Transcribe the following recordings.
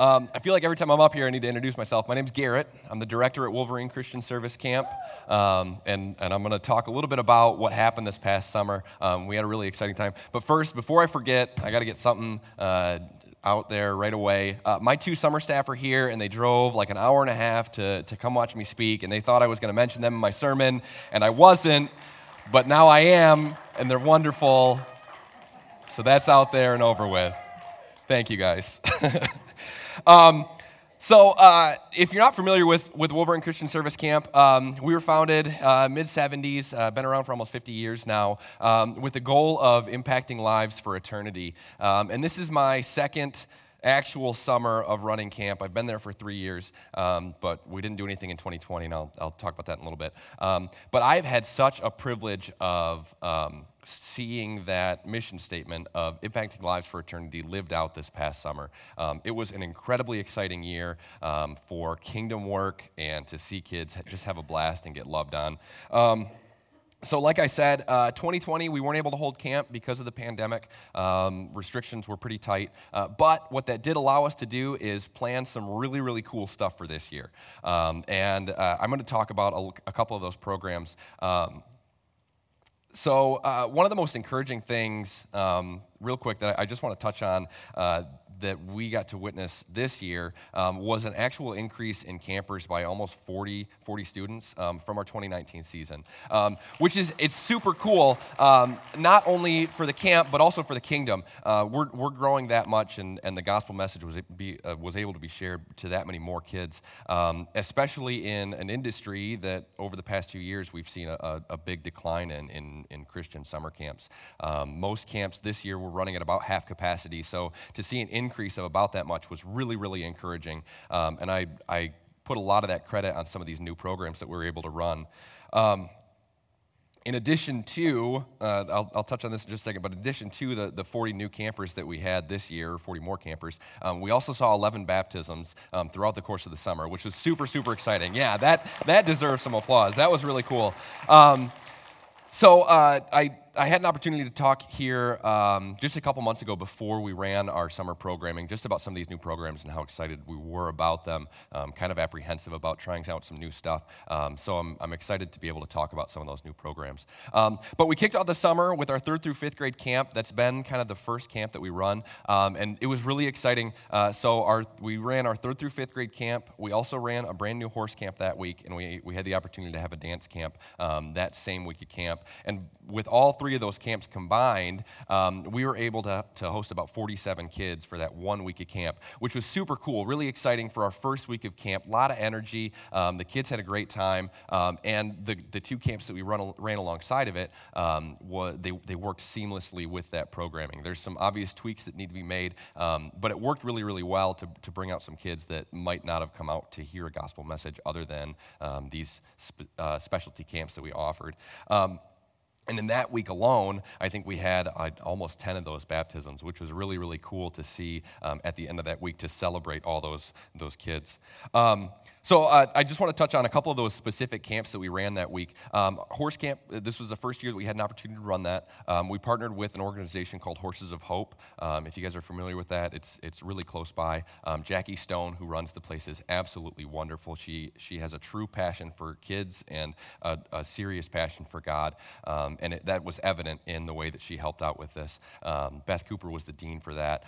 Um, I feel like every time I'm up here, I need to introduce myself. My name's Garrett. I'm the director at Wolverine Christian Service Camp, um, and, and I'm going to talk a little bit about what happened this past summer. Um, we had a really exciting time. But first, before I forget, I got to get something. Uh, out there right away. Uh, my two summer staff are here, and they drove like an hour and a half to, to come watch me speak, and they thought I was going to mention them in my sermon, and I wasn't, but now I am, and they're wonderful. So that's out there and over with. Thank you guys. um, so, uh, if you're not familiar with, with Wolverine Christian Service Camp, um, we were founded uh, mid 70s, uh, been around for almost 50 years now, um, with the goal of impacting lives for eternity. Um, and this is my second actual summer of running camp. I've been there for three years, um, but we didn't do anything in 2020, and I'll, I'll talk about that in a little bit. Um, but I've had such a privilege of um, seeing that mission statement of impacting lives for eternity lived out this past summer. Um, it was an incredibly exciting year um, for kingdom work and to see kids just have a blast and get loved on. So, like I said, uh, 2020, we weren't able to hold camp because of the pandemic. Um, restrictions were pretty tight. Uh, but what that did allow us to do is plan some really, really cool stuff for this year. Um, and uh, I'm going to talk about a, a, couple of those programs. Um, so, uh, one of the most encouraging things, um, real quick, that I just want to touch on uh, that we got to witness this year um, was an actual increase in campers by almost 40, 40 students um, from our 2019 season, um, which is it's super cool, um, not only for the camp, but also for the kingdom. Uh, we're, we're growing that much, and, and the gospel message was, be, uh, was able to be shared to that many more kids, um, especially in an industry that over the past few years we've seen a, a big decline in, in, in Christian summer camps. Um, most camps this year were running at about half capacity, so to see an increase of about that much was really, really encouraging. Um, and I, I put a lot of that credit on some of these new programs that we were able to run. Um, in addition to, uh, I'll, I'll, touch on this in just a second, but in addition to the, the 40 new campers that we had this year, 40 more campers, um, we also saw 11 baptisms um, throughout the course of the summer, which was super, super exciting. Yeah, that, that deserves some applause. That was really cool. Um, so uh, I I had an opportunity to talk here um, just a couple months ago before we ran our summer programming, just about some of these new programs and how excited we were about them, um, kind of apprehensive about trying out some new stuff. Um, so I'm, I'm, excited to be able to talk about some of those new programs. Um, but we kicked off the summer with our third through fifth grade camp. That's been kind of the first camp that we run, um, and it was really exciting. Uh, so our, we ran our third through fifth grade camp. We also ran a brand new horse camp that week, and we, we had the opportunity to have a dance camp um, that same week of camp. And with all three of those camps combined, um, we were able to, to host about 47 kids for that one week of camp, which was super cool, really exciting for our first week of camp. A lot of energy. Um, the kids had a great time. Um, and the, the two camps that we run, ran alongside of it, um, was, they, they worked seamlessly with that programming. There's some obvious tweaks that need to be made, um, but it worked really, really well to, to bring out some kids that might not have come out to hear a gospel message other than um, these spe- uh, specialty camps that we offered. Um, and in that week alone, I think we had uh, almost 10 of those baptisms, which was really, really cool to see um, at the end of that week to celebrate all those, those kids. Um, so uh, I just want to touch on a couple of those specific camps that we ran that week. Um, Horse Camp, this was the first year that we had an opportunity to run that. Um, we partnered with an organization called Horses of Hope. Um, if you guys are familiar with that, it's, it's really close by. Um, Jackie Stone, who runs the place, is absolutely wonderful. She, she has a true passion for kids and a, a serious passion for God. Um, and it, that was evident in the way that she helped out with this. Um, Beth Cooper was the dean for that.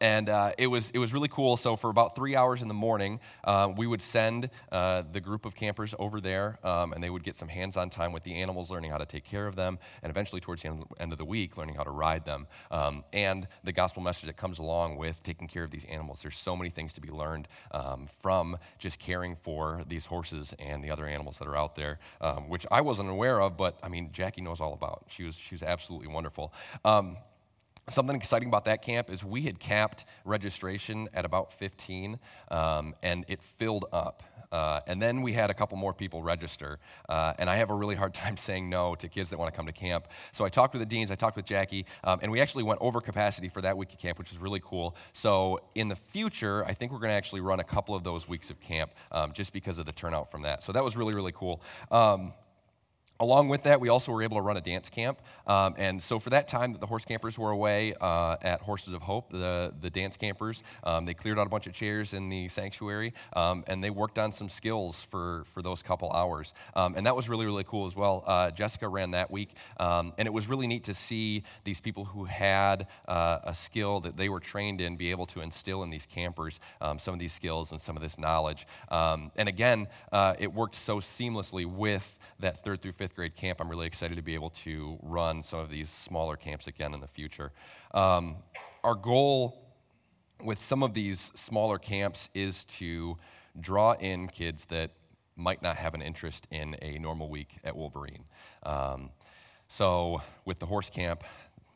and uh, it, was, it was really cool. So for about three hours in the morning, uh, we would send uh, the group of campers over there, um, and they would get some hands on time with the animals, learning how to take care of them, and eventually, towards the end of the week, learning how to ride them. Um, and the gospel message that comes along with taking care of these animals. There's so many things to be learned um, from just caring for these horses and the other animals that are out there, um, which I wasn't aware of, but I mean, Jackie all about. She was, she was absolutely wonderful. Um, Something exciting about that camp is we had capped registration at about 15, um, and it filled up. Uh, and then we had a couple more people register. Uh, and I have a really hard time saying no to kids that want to come to camp. So I talked with the deans, I talked with Jackie, um, and we actually went over capacity for that week of camp, which was really cool. So in the future, I think we're going to actually run a couple of those weeks of camp um, just because of the turnout from that. So that was really, really cool. Along with that, we also were able to run a dance camp. Um, and so, for that time that the horse campers were away uh, at Horses of Hope, the, the dance campers, um, they cleared out a bunch of chairs in the sanctuary um, and they worked on some skills for, for those couple hours. Um, and that was really, really cool as well. Uh, Jessica ran that week, um, and it was really neat to see these people who had uh, a skill that they were trained in be able to instill in these campers um, some of these skills and some of this knowledge. and again, uh, it worked so seamlessly with that third through fifth grade camp, I'm really excited to be able to run some of these smaller camps again in the future. Um, our goal with some of these smaller camps is to draw in kids that might not have an interest in a normal week at Wolverine. Um, so, with the horse camp,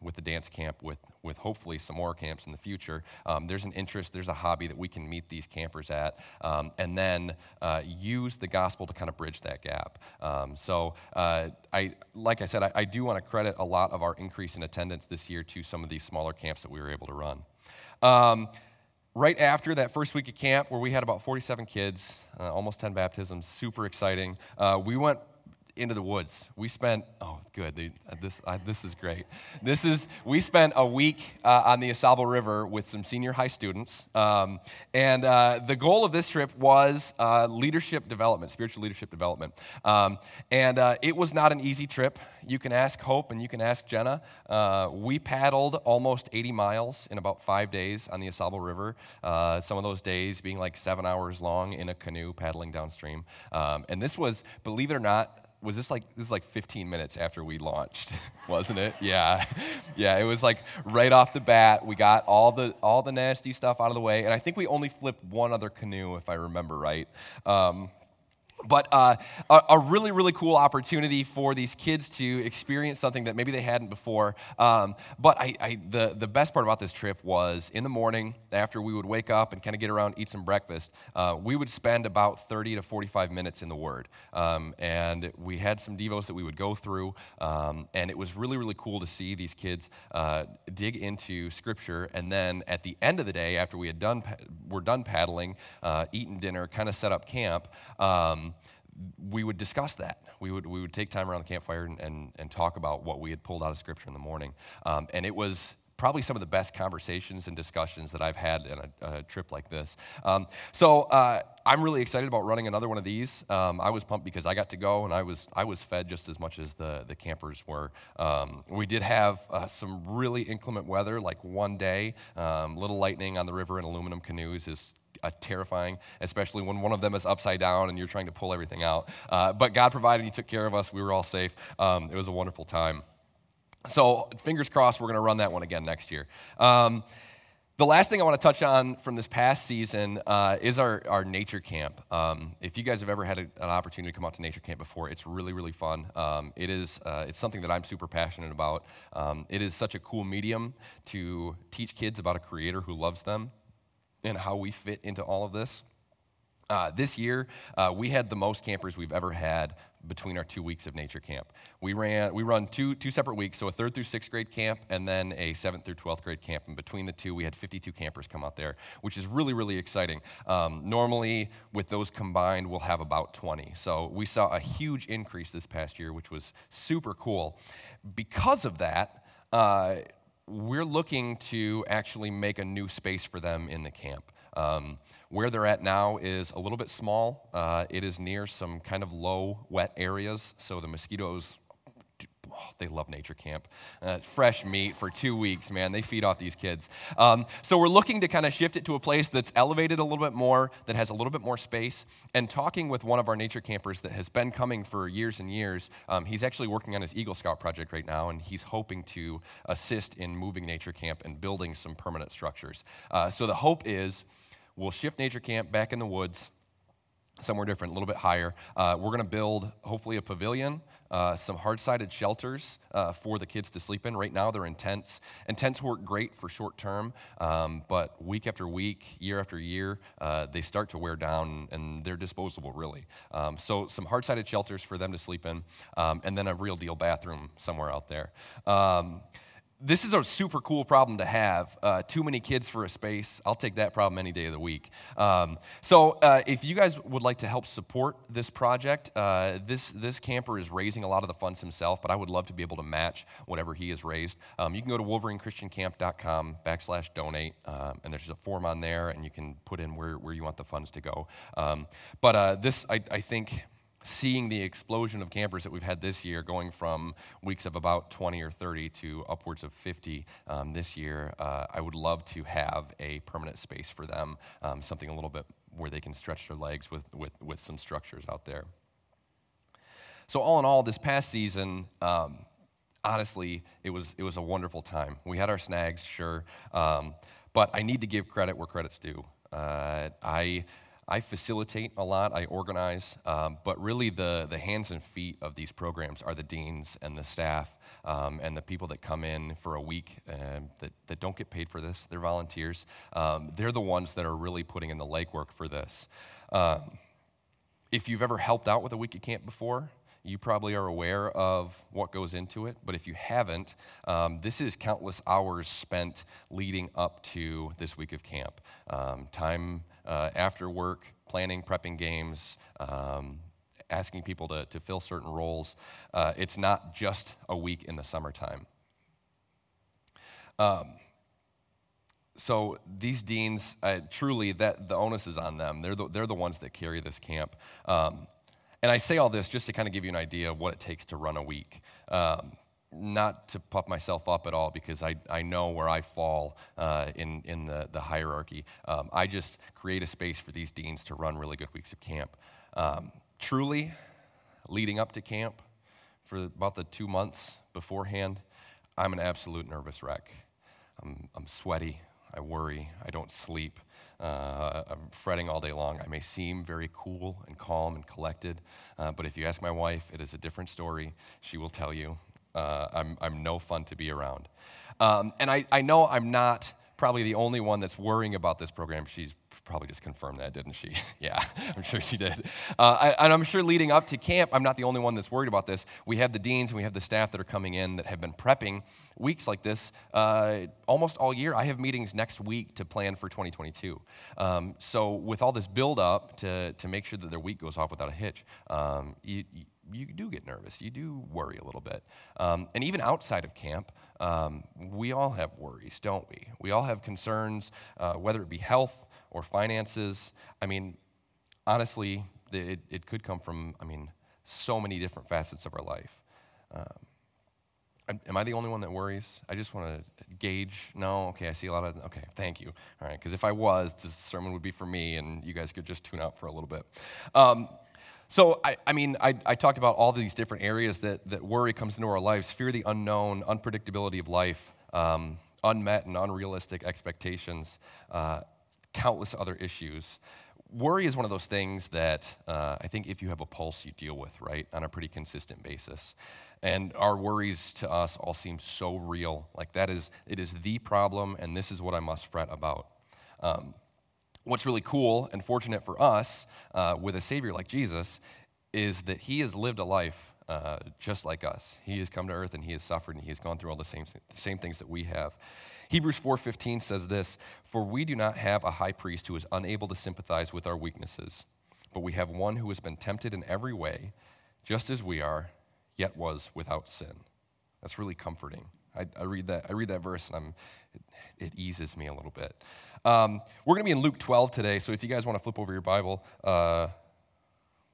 with the dance camp, with, with hopefully some more camps in the future. Um, there's an interest, there's a hobby that we can meet these campers at, um, and then uh, use the gospel to kind of bridge that gap. Um, so, uh, I, like I said, I, I do want to credit a lot of our increase in attendance this year to some of these smaller camps that we were able to run. Um, right after that first week of camp, where we had about 47 kids, uh, almost 10 baptisms, super exciting, uh, we went into the woods. We spent, oh, good, this, uh, this is great. This is, we spent a week uh, on the AuSable River with some senior high students. Um, and uh, the goal of this trip was uh, leadership development, spiritual leadership development. Um, and uh, it was not an easy trip. You can ask Hope and you can ask Jenna. Uh, we paddled almost 80 miles in about five days on the AuSable River. some of those days being like seven hours long in a canoe paddling downstream. Um, and this was, believe it or not, was this like this is like 15 minutes after we launched wasn't it? Yeah. Yeah it was like right off the bat we got all the all the nasty stuff out of the way and i think we only flipped one other canoe if i remember right. Um, but uh, a, a, really, really cool opportunity for these kids to experience something that maybe they hadn't before. Um, but I, I, the, the best part about this trip was in the morning, after we would wake up and kind of get around, eat some breakfast, uh, we would spend about 30 to 45 minutes in the Word. Um, and we had some Devos that we would go through. Um, and it was really, really cool to see these kids uh, dig into Scripture. And then at the end of the day, after we had done, were done paddling, uh, eaten dinner, kind of set up camp, um, we would discuss that. We would, we would take time around the campfire and, and, and talk about what we had pulled out of Scripture in the morning. Um, and it was probably some of the best conversations and discussions that I've had in a, a trip like this. Um, so uh, I'm really excited about running another one of these. Um, I was pumped because I got to go and I was I was fed just as much as the the campers were. Um, we did have uh, some really inclement weather, like one day, um, little lightning on the river in aluminum canoes is uh, terrifying, especially when one of them is upside down and you're trying to pull everything out. Uh, but God provided, He took care of us. We were all safe. Um, it was a wonderful time. So, fingers crossed, we're going to run that one again next year. Um, the last thing I want to touch on from this past season uh, is our, our nature camp. Um, if you guys have ever had a, an opportunity to come out to nature camp before, it's really, really fun. Um, it is, uh, it's something that I'm super passionate about. Um, it is such a cool medium to teach kids about a creator who loves them and how we fit into all of this. Uh, this year, uh, we had the most campers we've ever had between our two weeks of nature camp. We ran, we run two, two separate weeks, so a third through sixth grade camp and then a seventh through 12th grade camp. And between the two, we had 52 campers come out there, which is really, really exciting. Um, normally, with those combined, we'll have about 20. So we saw a huge increase this past year, which was super cool. Because of that, uh, we're looking to actually make a new space for them in the camp. Um, where they're at now is a little bit small. Uh, it is near some kind of low, wet areas, so the mosquitoes they love nature camp. Uh, fresh meat for two weeks, man. They feed off these kids. Um, so we're looking to kind of shift it to a place that's elevated a little bit more, that has a little bit more space. And talking with one of our nature campers that has been coming for years and years, um, he's actually working on his Eagle Scout project right now, and he's hoping to assist in moving nature camp and building some permanent structures. Uh, so the hope is we'll shift nature camp back in the woods somewhere different, a little bit higher. Uh, we're going to build, hopefully, a pavilion, uh, some hard sided shelters uh, for the kids to sleep in. Right now, they're in tents. And tents work great for short term, um, but week after week, year after year, uh, they start to wear down and they're disposable, really. Um, so, some hard sided shelters for them to sleep in, um, and then a real deal bathroom somewhere out there. This is a super cool problem to have. Uh, too many kids for a space. I'll take that problem any day of the week. Um, so, uh, if you guys would like to help support this project, uh, this this camper is raising a lot of the funds himself, but I would love to be able to match whatever he has raised. Um, you can go to WolverineChristianCamp.com backslash donate, um, and there's a form on there, and you can put in where, where you want the funds to go. Um, but uh, this, I, I think seeing the explosion of campers that we've had this year, going from weeks of about 20 or 30 to upwards of 50 um, this year, uh, I would love to have a permanent space for them, um, something a little bit where they can stretch their legs with, with, with some structures out there. So, all in all, this past season, um, honestly, it was, it was a wonderful time. We had our snags, sure, um, but I need to give credit where credit's due. Uh, I I facilitate a lot, I organize, um, but really the, the hands and feet of these programs are the deans and the staff um, and the people that come in for a week uh, that, that don't get paid for this. They're volunteers. Um, they're the ones that are really putting in the legwork for this. Um, if you've ever helped out with a week of camp before, you probably are aware of what goes into it, but if you haven't, um, this is countless hours spent leading up to this week of camp. Um, time uh, after work, planning, prepping games, um, asking people to, to fill certain roles. Uh, it's not just a week in the summertime. Um, so these deans, uh, truly, that the onus is on them. They're the, they're the ones that carry this camp. Um, and I say all this just to kind of give you an idea of what it takes to run a week. Um, not to puff myself up at all because I, I know where I fall uh, in, in the, the hierarchy. Um, I just create a space for these deans to run really good weeks of camp. Um, truly, leading up to camp, for about the two months beforehand, I'm an absolute nervous wreck. I'm, I'm sweaty, I worry, I don't sleep. Uh, I'm fretting all day long. I may seem very cool and calm and collected, uh, but if you ask my wife, it is a different story. She will tell you uh, I'm, I'm no fun to be around. Um, and I, I know I'm not probably the only one that's worrying about this program. She's probably just confirmed that, didn't she? yeah, I'm sure she did. Uh, I, and I'm sure leading up to camp, I'm not the only one that's worried about this. We have the deans and we have the staff that are coming in that have been prepping weeks like this uh, almost all year. I have meetings next week to plan for 2022. Um, so, with all this build up to, to make sure that their week goes off without a hitch, um, you, you do get nervous. You do worry a little bit. Um, and even outside of camp, um, we all have worries, don't we? We all have concerns, uh, whether it be health or finances. I mean, honestly, it, it could come from, I mean, so many different facets of our life. Um, am I the only one that worries? I just want to gauge. No, okay, I see a lot of. Okay, thank you. All right, because if I was, this sermon would be for me, and you guys could just tune out for a little bit. So, I, I mean, I, I, talked about all these different areas that, that worry comes into our lives fear the unknown, unpredictability of life, um, unmet and unrealistic expectations, uh, countless other issues. Worry is one of those things that uh, I think if you have a pulse, you deal with, right, on a pretty consistent basis. And our worries to us all seem so real. Like that is, it is the problem, and this is what I must fret about. Um, what's really cool and fortunate for us uh, with a Savior like Jesus is that He has lived a life uh, just like us. He has come to earth and He has suffered and He has gone through all the same, the same things that we have. Hebrews 4:15 says this, "For we do not have a high priest who is unable to sympathize with our weaknesses, but we have one who has been tempted in every way, just as we are, yet was without sin." That's really comforting. I, I read that I read that verse and I'm it eases me a little bit. Um, we're going to be in Luke 12 today, so if you guys want to flip over your Bible, uh,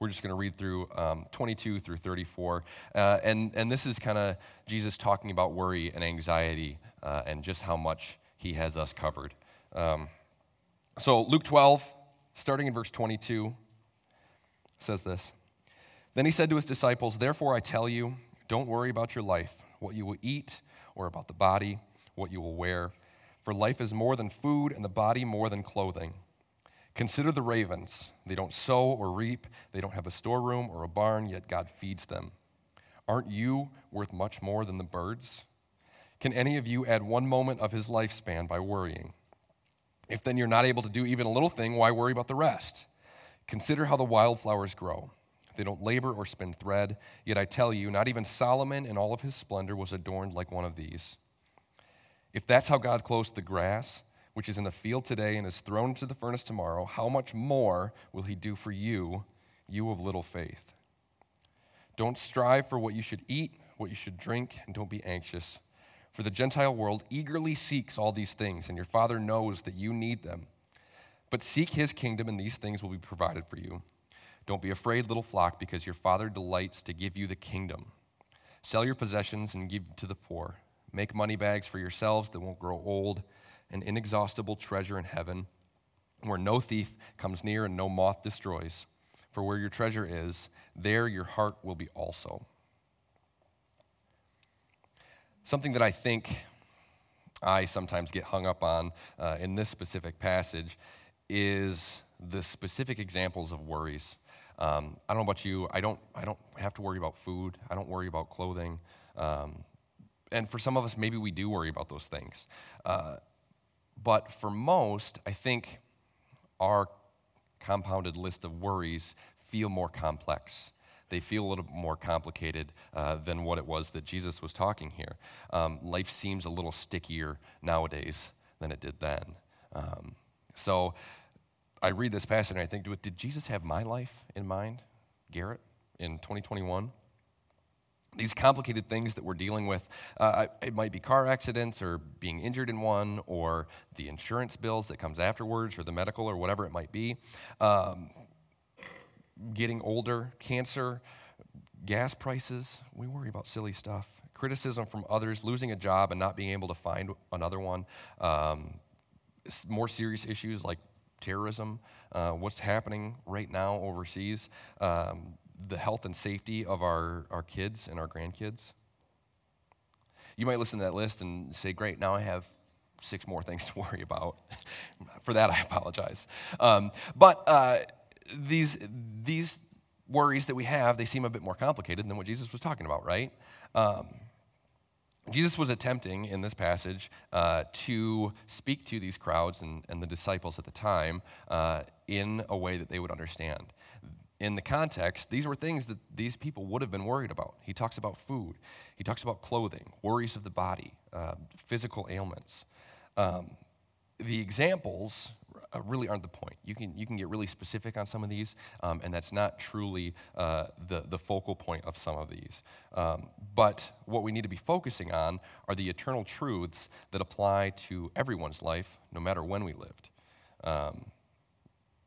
we're just going to read through um, 22 through 34. Uh, and, and this is kind of Jesus talking about worry and anxiety uh, and just how much he has us covered. Um, so, Luke 12, starting in verse 22, says this Then he said to his disciples, Therefore I tell you, don't worry about your life, what you will eat, or about the body, what you will wear. For life is more than food, and the body more than clothing. Consider the ravens. They don't sow or reap, they don't have a storeroom or a barn, yet God feeds them. Aren't you worth much more than the birds? Can any of you add one moment of his lifespan by worrying? If then you're not able to do even a little thing, why worry about the rest? Consider how the wildflowers grow. They don't labor or spin thread, yet I tell you, not even Solomon in all of his splendor was adorned like one of these. If that's how God clothes the grass, which is in the field today and is thrown into the furnace tomorrow, how much more will he do for you, you of little faith? Don't strive for what you should eat, what you should drink, and don't be anxious. For the Gentile world eagerly seeks all these things, and your Father knows that you need them. But seek his kingdom, and these things will be provided for you. Don't be afraid, little flock, because your Father delights to give you the kingdom. Sell your possessions and give to the poor. Make money bags for yourselves that won't grow old, an inexhaustible treasure in heaven, where no thief comes near and no moth destroys. For where your treasure is, there your heart will be also. Something that I think I sometimes get hung up on uh, in this specific passage is the specific examples of worries. Um, I don't know about you. I don't. I don't have to worry about food. I don't worry about clothing. Um, and for some of us, maybe we do worry about those things. Uh, but for most, I think our compounded list of worries feel more complex. They feel a little more complicated uh, than what it was that Jesus was talking here. Um, life seems a little stickier nowadays than it did then. Um, so I read this passage and I think, did Jesus have my life in mind, Garrett, in 2021? These complicated things that we're dealing with. Uh, it might be car accidents or being injured in one or the insurance bills that comes afterwards or the medical or whatever it might be. Um, getting older, cancer, gas prices, we worry about silly stuff. Criticism from others, losing a job and not being able to find another one. Um, more serious issues like terrorism, uh, what's happening right now overseas. Um, the health and safety of our, our kids and our grandkids. You might listen to that list and say, Great, now I have six more things to worry about. For that, I apologize. Um, but uh, these, these worries that we have, they seem a bit more complicated than what Jesus was talking about, right? Um, Jesus was attempting in this passage uh, to speak to these crowds and, and the disciples at the time uh, in a way that they would understand in the context, these were things that these people would have been worried about. He talks about food, he talks about clothing, worries of the body, uh, physical ailments. Um, the examples uh, really aren't the point. You can, you can get really specific on some of these, um, and that's not truly uh, the, the focal point of some of these. Um, but what we need to be focusing on are the eternal truths that apply to everyone's life, no matter when we lived. Um,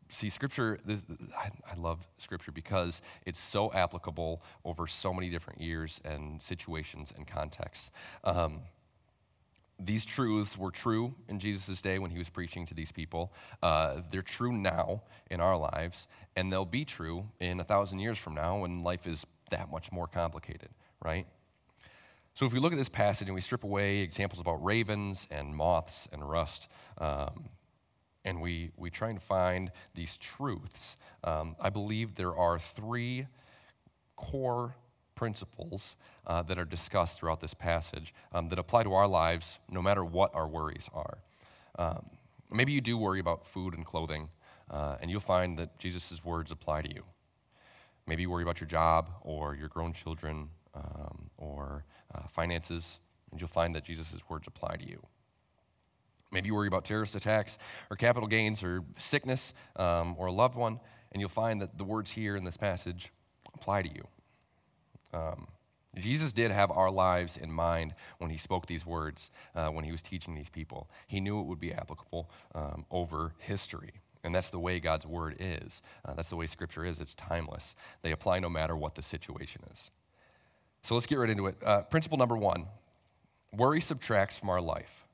see scripture this, I, I, love scripture because it's so applicable over so many different years and situations and contexts. Um, these truths were true in jesus' day when he was preaching to these people. Uh, they're true now in our lives and they'll be true in a thousand years from now when life is that much more complicated right? So if we look at this passage and we strip away examples about ravens and moths and rust um, and we, we try and find these truths, um, I believe there are three core principles uh, that are discussed throughout this passage um, that apply to our lives no matter what our worries are. Um, maybe you do worry about food and clothing, uh, and you'll find that Jesus' words apply to you. Maybe you worry about your job or your grown children um, or uh, finances, and you'll find that Jesus' words apply to you. Maybe you worry about terrorist attacks or capital gains or sickness um, or a loved one, and you'll find that the words here in this passage apply to you. Um, Jesus did have our lives in mind when he spoke these words, uh, when he was teaching these people. He knew it would be applicable um, over history. And that's the way God's word is. Uh, that's the way Scripture is. It's timeless. They apply no matter what the situation is. So let's get right into it. Uh, principle number one worry subtracts from our life.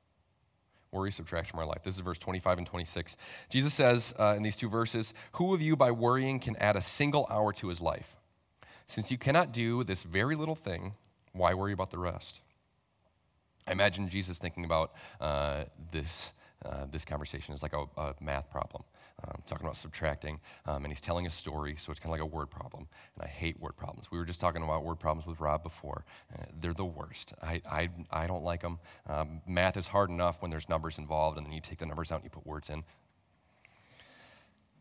Worry subtracts from our life. This is verse 25 and 26. Jesus says uh, in these two verses, Who of you by worrying can add a single hour to his life? Since you cannot do this very little thing, why worry about the rest? I imagine Jesus thinking about uh, this, uh, this conversation as like a, a math problem um, talking about subtracting, um, and he's telling a story, so it's kind of like a word problem. And I hate word problems. We were just talking about word problems with Rob before. Uh, they're the worst. I, I, I don't like them. Um, math is hard enough when there's numbers involved, and then you take the numbers out and you put words in.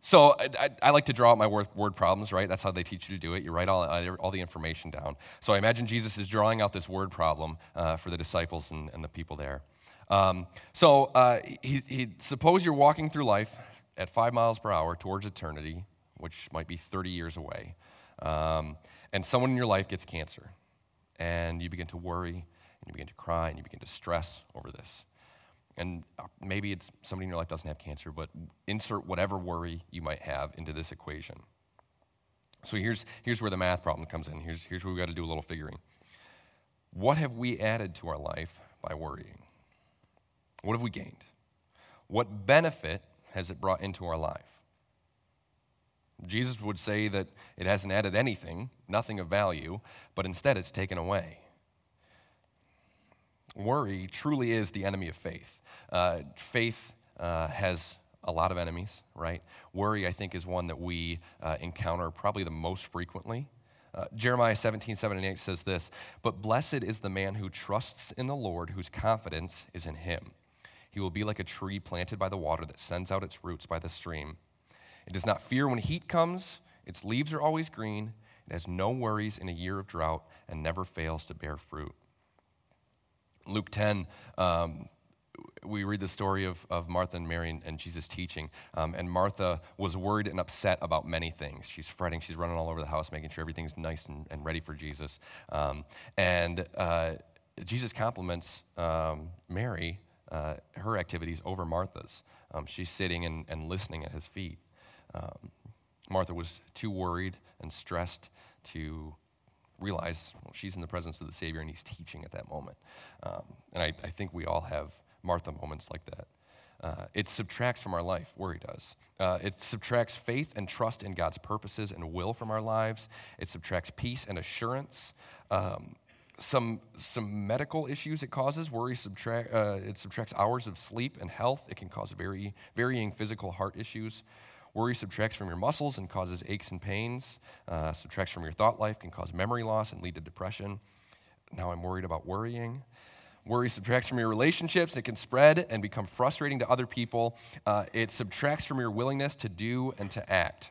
So I, I, I, like to draw out my word, word, problems, right? That's how they teach you to do it. You write all, all the information down. So I imagine Jesus is drawing out this word problem uh, for the disciples and, and the people there. Um, so uh, he, he, suppose you're walking through life at five miles per hour towards eternity, which might be 30 years away, um, and someone in your life gets cancer, and you begin to worry, and you begin to cry, and you begin to stress over this. And uh, maybe it's somebody in your life doesn't have cancer, but insert whatever worry you might have into this equation. So here's, here's where the math problem comes in. Here's, here's where we've got to do a little figuring. What have we added to our life by worrying? What have we gained? What benefit has it brought into our life? Jesus would say that it hasn't added anything, nothing of value, but instead it's taken away. Worry truly is the enemy of faith. Uh, faith uh, has a lot of enemies, right? Worry, I think, is one that we uh, encounter probably the most frequently. Uh, Jeremiah 17, 7 and 8 says this But blessed is the man who trusts in the Lord, whose confidence is in him. He will be like a tree planted by the water that sends out its roots by the stream. It does not fear when heat comes, its leaves are always green. It has no worries in a year of drought and never fails to bear fruit. Luke 10, um, we read the story of, of Martha and Mary and, and Jesus teaching. Um, and Martha was worried and upset about many things. She's fretting, she's running all over the house, making sure everything's nice and, and ready for Jesus. Um, and uh, Jesus compliments um, Mary, uh, her activities over Martha's. Um, she's sitting and, and listening at his feet. Um, Martha was too worried and stressed to realize well, she's in the presence of the Savior and he's teaching at that moment. Um, and I, I think we all have Martha moments like that. Uh, it subtracts from our life, worry does. Uh, it subtracts faith and trust in God's purposes and will from our lives. It subtracts peace and assurance. Um, some, some medical issues it causes. Worry subtract, uh, it subtracts hours of sleep and health. It can cause very, varying physical heart issues. Worry subtracts from your muscles and causes aches and pains. Uh, subtracts from your thought life can cause memory loss and lead to depression. Now I'm worried about worrying. Worry subtracts from your relationships. It can spread and become frustrating to other people. Uh, it subtracts from your willingness to do and to act.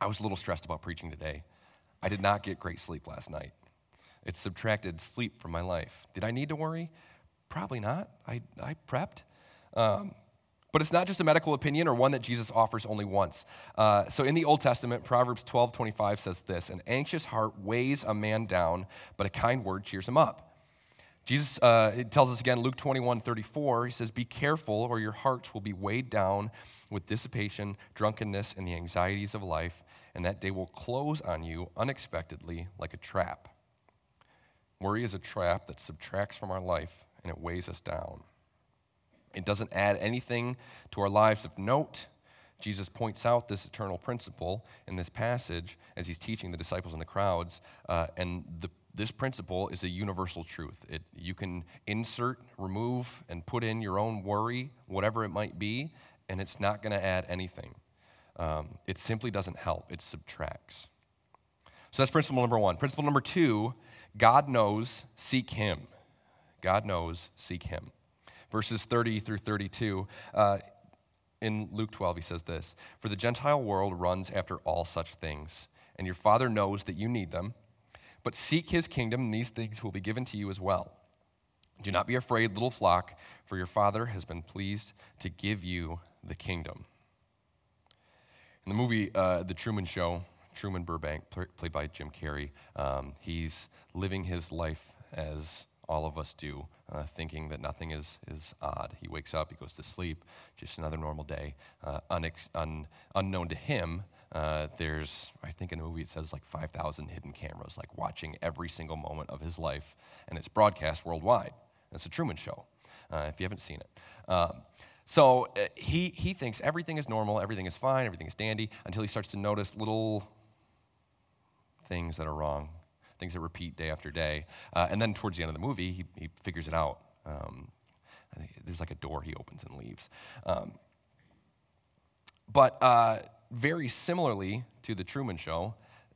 I was a little stressed about preaching today. I did not get great sleep last night. It subtracted sleep from my life. Did I need to worry? Probably not. I, I prepped. Um, but it's not just a medical opinion or one that Jesus offers only once. Uh, so in the Old Testament, Proverbs 12 25 says this An anxious heart weighs a man down, but a kind word cheers him up. Jesus uh, tells us again, Luke 21 34, he says, Be careful, or your hearts will be weighed down with dissipation, drunkenness, and the anxieties of life, and that day will close on you unexpectedly like a trap. Worry is a trap that subtracts from our life and it weighs us down. It doesn't add anything to our lives of note. Jesus points out this eternal principle in this passage as he's teaching the disciples and the crowds, uh, and the this principle is a universal truth. It, you can insert, remove, and put in your own worry, whatever it might be, and it's not going to add anything. Um, it simply doesn't help, it subtracts. So that's principle number one. Principle number two God knows, seek Him. God knows, seek Him. Verses 30 through 32. Uh, in Luke 12, he says this For the Gentile world runs after all such things, and your Father knows that you need them. But seek his kingdom, and these things will be given to you as well. Do not be afraid, little flock, for your Father has been pleased to give you the kingdom. In the movie uh, The Truman Show, Truman Burbank, played by Jim Carrey, um, he's living his life as all of us do, uh, thinking that nothing is, is odd. He wakes up, he goes to sleep, just another normal day. Uh, unex- un- unknown to him, uh, there's, I think in the movie it says like 5,000 hidden cameras, like watching every single moment of his life, and it's broadcast worldwide. It's a Truman Show, uh, if you haven't seen it. Um, so uh, he, he thinks everything is normal, everything is fine, everything is dandy, until he starts to notice little things that are wrong, things that repeat day after day. Uh, and then towards the end of the movie, he, he figures it out. Um, there's like a door he opens and leaves. Um, but uh, very similarly to The Truman Show,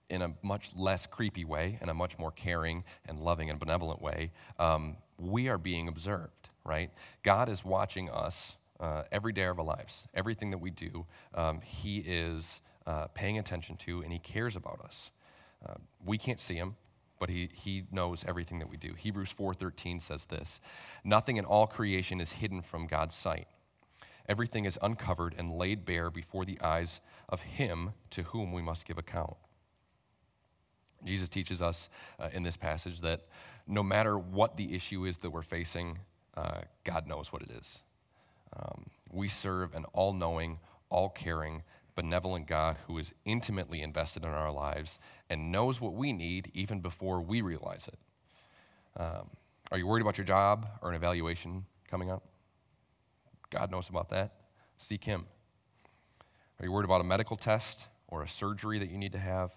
in a much less creepy way, in a much more caring and loving and benevolent way, um, we are being observed, right? God is watching us uh, every day of our lives. Everything that we do, um, He is uh, paying attention to and He cares about us. Uh, we can't see Him, but he, he knows everything that we do. Hebrews 4:13 says this, "Nothing in all creation is hidden from God's sight. Everything is uncovered and laid bare before the eyes of him to whom we must give account." Jesus teaches us uh, in this passage that no matter what the issue is that we're facing, uh, God knows what it is. Um, we serve an all knowing, all caring, benevolent God who is intimately invested in our lives and knows what we need even before we realize it. Um, are you worried about your job or an evaluation coming up? God knows about that. Seek Him. Are you worried about a medical test or a surgery that you need to have?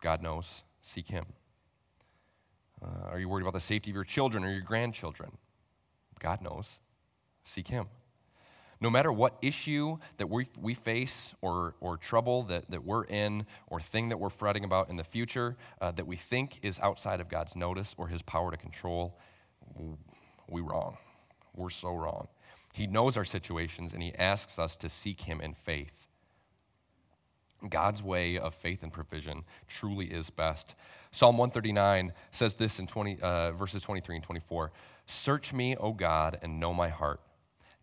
God knows. Seek Him. Uh, are you worried about the safety of your children or your grandchildren? God knows. Seek Him no matter what issue that we, we face or, or trouble that, that we're in or thing that we're fretting about in the future uh, that we think is outside of God's notice or his power to control, we wrong. We're so wrong. He knows our situations and he asks us to seek him in faith. God's way of faith and provision truly is best. Psalm 139 says this in 20, uh, verses 23 and 24 Search me, O God, and know my heart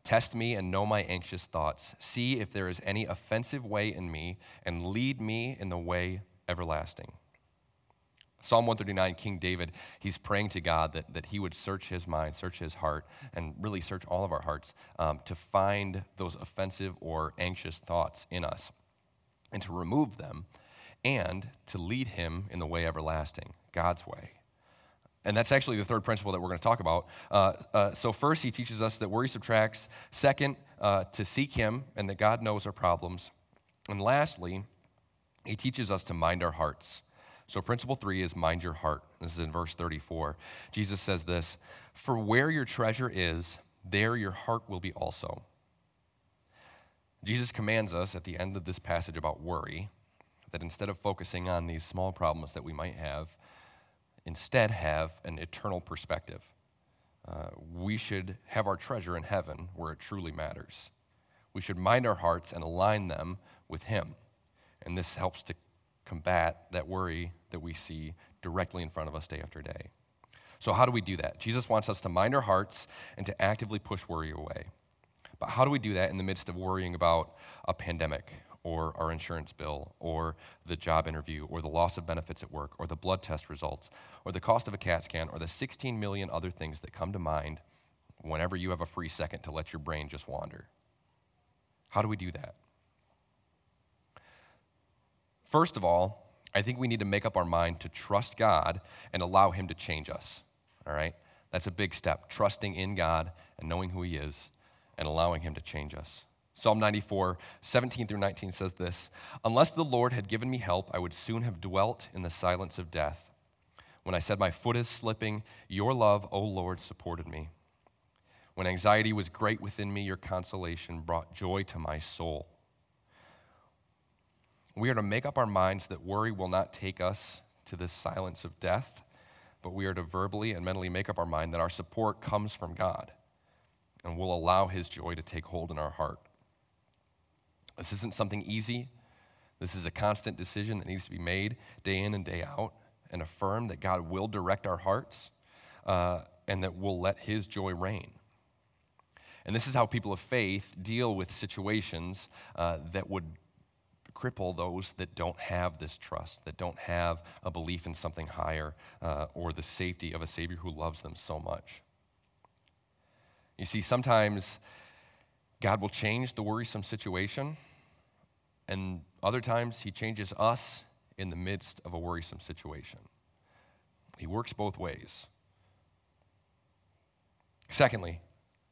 Test me and know my anxious thoughts. See if there is any offensive way in me, and lead me in the way everlasting. Psalm 139, King David, he's praying to God that, that he would search his mind, search his heart, and really search all of our hearts um, to find those offensive or anxious thoughts in us and to remove them and to lead him in the way everlasting, God's way. And that's actually the third principle that we're going to talk about. Uh, uh, so, first, he teaches us that worry subtracts. Second, uh, to seek him and that God knows our problems. And lastly, he teaches us to mind our hearts. So, principle three is mind your heart. This is in verse 34. Jesus says this For where your treasure is, there your heart will be also. Jesus commands us at the end of this passage about worry that instead of focusing on these small problems that we might have, instead have an eternal perspective. Uh, we should have our treasure in heaven where it truly matters. We should mind our hearts and align them with Him. And this helps to combat that worry that we see directly in front of us day after day. So, how do we do that? Jesus wants us to mind our hearts and to actively push worry away. But how do we do that in the midst of worrying about a pandemic or our insurance bill or the job interview or the loss of benefits at work or the blood test results or the cost of a CAT scan or the 16 million other things that come to mind whenever you have a free second to let your brain just wander. How do we do that? First of all, I think we need to make up our mind to trust God and allow Him to change us. All right? That's a big step, trusting in God and knowing who He is and allowing Him to change us. Psalm 94, 17 through 19 says this Unless the Lord had given me help, I would soon have dwelt in the silence of death. When I said, My foot is slipping, your love, O Lord, supported me. When anxiety was great within me, your consolation brought joy to my soul. We are to make up our minds that worry will not take us to this silence of death, but we are to verbally and mentally make up our mind that our support comes from God and will allow His joy to take hold in our heart. This isn't something easy. This is a constant decision that needs to be made day in and day out and affirm that God will direct our hearts uh, and that we'll let His joy reign. And this is how people of faith deal with situations uh, that would cripple those that don't have this trust, that don't have a belief in something higher uh, or the safety of a Savior who loves them so much. You see, sometimes God will change the worrisome situation and other times, He changes us in the midst of a worrisome situation. He works both ways. Secondly,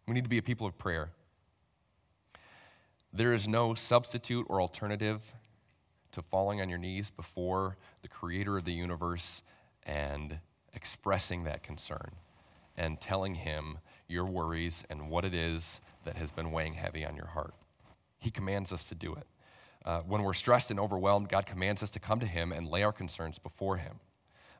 we need to be a people of prayer. There is no substitute or alternative to falling on your knees before the creator of the universe and expressing that concern and telling him your worries and what it is that has been weighing heavy on your heart. He commands us to do it. Uh, when we're stressed and overwhelmed, God commands us to come to Him and lay our concerns before Him.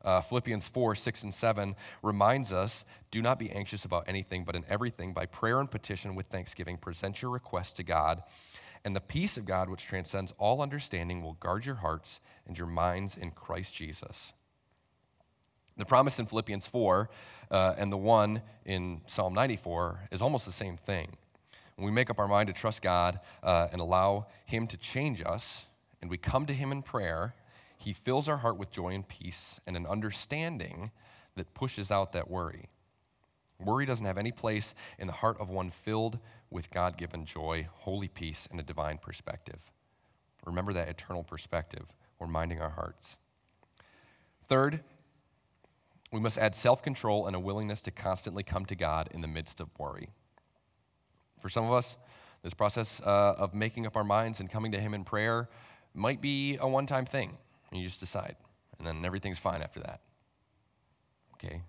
Uh, Philippians 4, 6, and 7 reminds us do not be anxious about anything, but in everything, by prayer and petition with thanksgiving, present your requests to God. And the peace of God, which transcends all understanding, will guard your hearts and your minds in Christ Jesus. The promise in Philippians 4 uh, and the one in Psalm 94 is almost the same thing. When we make up our mind to trust God uh, and allow Him to change us, and we come to Him in prayer, He fills our heart with joy and peace and an understanding that pushes out that worry. Worry doesn't have any place in the heart of one filled with God given joy, holy peace, and a divine perspective. Remember that eternal perspective. We're minding our hearts. Third, we must add self control and a willingness to constantly come to God in the midst of worry. For some of us, this process uh, of making up our minds and coming to Him in prayer might be a one time thing. And you just decide, and then everything's fine after that. Okay?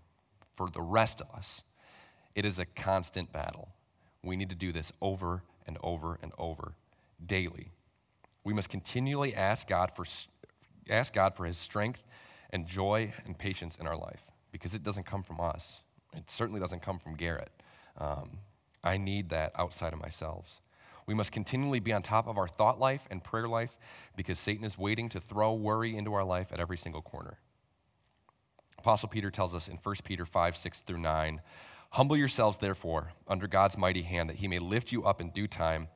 For the rest of us, it is a constant battle. We need to do this over and over and over daily. We must continually ask God for, ask God for His strength and joy and patience in our life because it doesn't come from us. It certainly doesn't come from Garrett. Um, I need that outside of myself. We must continually be on top of our thought life and prayer life because Satan is waiting to throw worry into our life at every single corner. Apostle Peter tells us in 1 Peter 5 6 through 9 Humble yourselves, therefore, under God's mighty hand, that he may lift you up in due time.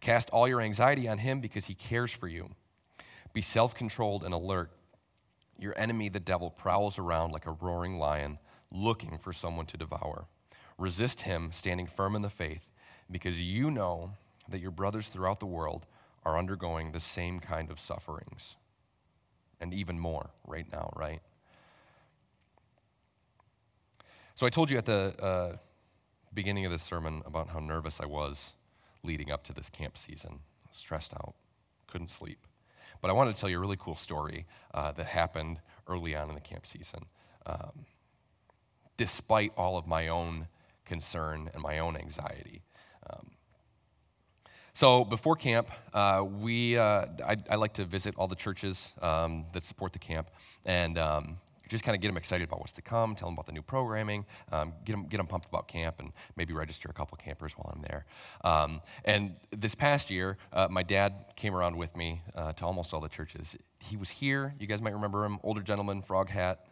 Cast all your anxiety on him because he cares for you. Be self controlled and alert. Your enemy, the devil, prowls around like a roaring lion, looking for someone to devour. Resist him, standing firm in the faith, because you know that your brothers throughout the world are undergoing the same kind of sufferings. And even more right now, right? So I told you at the uh, beginning of this sermon about how nervous I was leading up to this camp season. Stressed out, couldn't sleep. But I wanted to tell you a really cool story uh, that happened early on in the camp season. Um, despite all of my own concern and my own anxiety. Um, so before camp, uh, we uh, I, I, like to visit all the churches um, that support the camp, and um, just kind of get them excited about what's to come, tell them about the new programming, um, get, them, get them pumped about camp, and maybe register a couple campers while I'm there. Um, and this past year, uh, my dad came around with me uh, to almost all the churches. He was here. You guys might remember him, older gentleman, frog hat.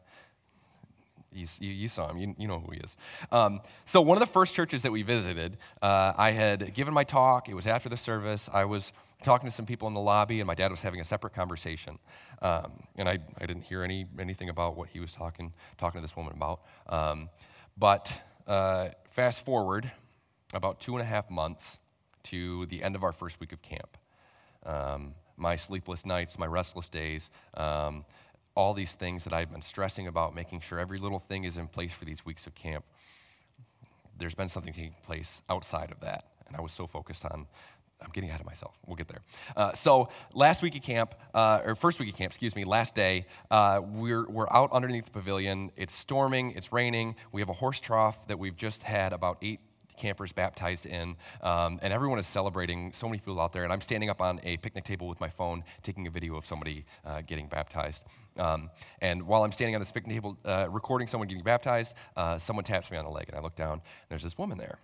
You, you, saw him, you, you, know who he is. Um, so, one of the first churches that we visited, uh, I had given my talk. It was after the service. I was talking to some people in the lobby, and my dad was having a separate conversation. Um, and I, I didn't hear any, anything about what he was talking, talking to this woman about. Um, but uh, fast forward about two and a half months to the end of our first week of camp. Um, my sleepless nights, my restless days, um, all these things that I've been stressing about, making sure every little thing is in place for these weeks of camp. There's been something taking place outside of that. And I was so focused on I'm getting ahead of myself. We'll get there. Uh, so last week at camp, uh, or first week at camp, excuse me, last day, uh, we're, we're out underneath the pavilion. It's storming, it's raining. We have a horse trough that we've just had about eight campers baptized in, um, and everyone is celebrating. So many people out there, and I'm standing up on a picnic table with my phone, taking a video of somebody uh, getting baptized. Um, and while I'm standing on this picnic table uh, recording someone getting baptized, uh, someone taps me on the leg, and I look down, and there's this woman there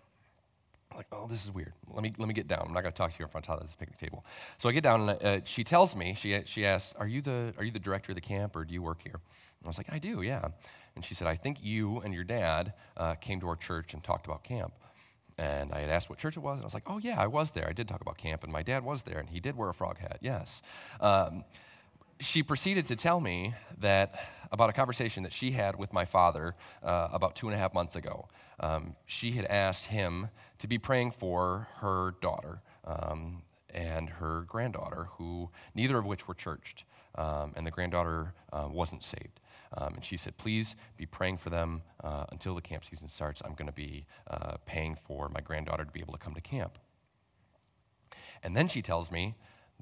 like, oh, this is weird. Let me, let me get down. I'm not going to talk to you in front of this picnic table. So I get down, and uh, she tells me, she, she asks, are you, the, are you the director of the camp, or do you work here? And I was like, I do, yeah. And she said, I think you and your dad uh, came to our church and talked about camp. And I had asked what church it was, and I was like, oh, yeah, I was there. I did talk about camp, and my dad was there, and he did wear a frog hat, yes. Um, she proceeded to tell me that about a conversation that she had with my father uh, about two and a half months ago um, she had asked him to be praying for her daughter um, and her granddaughter, who neither of which were churched, um, and the granddaughter uh, wasn't saved. Um, and she said, Please be praying for them uh, until the camp season starts. I'm going to be uh, paying for my granddaughter to be able to come to camp. And then she tells me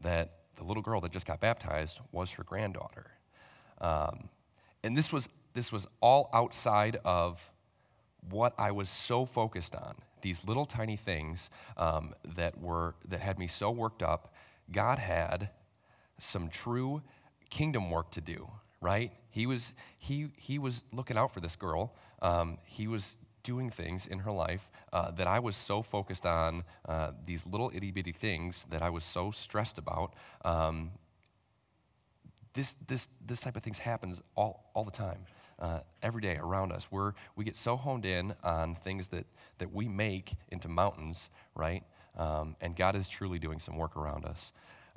that the little girl that just got baptized was her granddaughter. Um, and this was, this was all outside of what I was so focused on, these little tiny things um, that, were, that had me so worked up, God had some true kingdom work to do, right? He was, he, he was looking out for this girl. Um, he was doing things in her life uh, that I was so focused on, uh, these little itty bitty things that I was so stressed about. Um, this, this, this type of things happens all, all the time. uh, every day around us. We're, we get so honed in on things that, that we make into mountains, right? Um, and God is truly doing some work around us.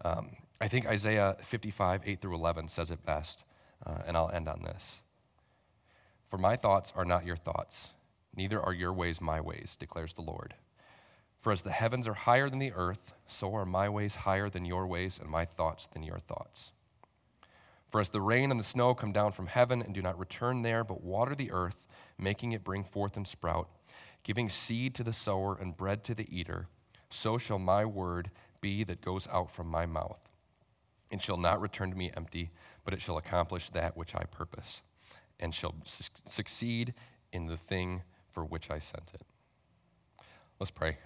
Um, I think Isaiah 55, 8 through 11 says it best, uh, and I'll end on this. For my thoughts are not your thoughts, neither are your ways my ways, declares the Lord. For as the heavens are higher than the earth, so are my ways higher than your ways, and my thoughts than your thoughts. For as the rain and the snow come down from heaven and do not return there, but water the earth, making it bring forth and sprout, giving seed to the sower and bread to the eater, so shall my word be that goes out from my mouth. and shall not return to me empty, but it shall accomplish that which I purpose, and shall su- succeed in the thing for which I sent it. Let's pray.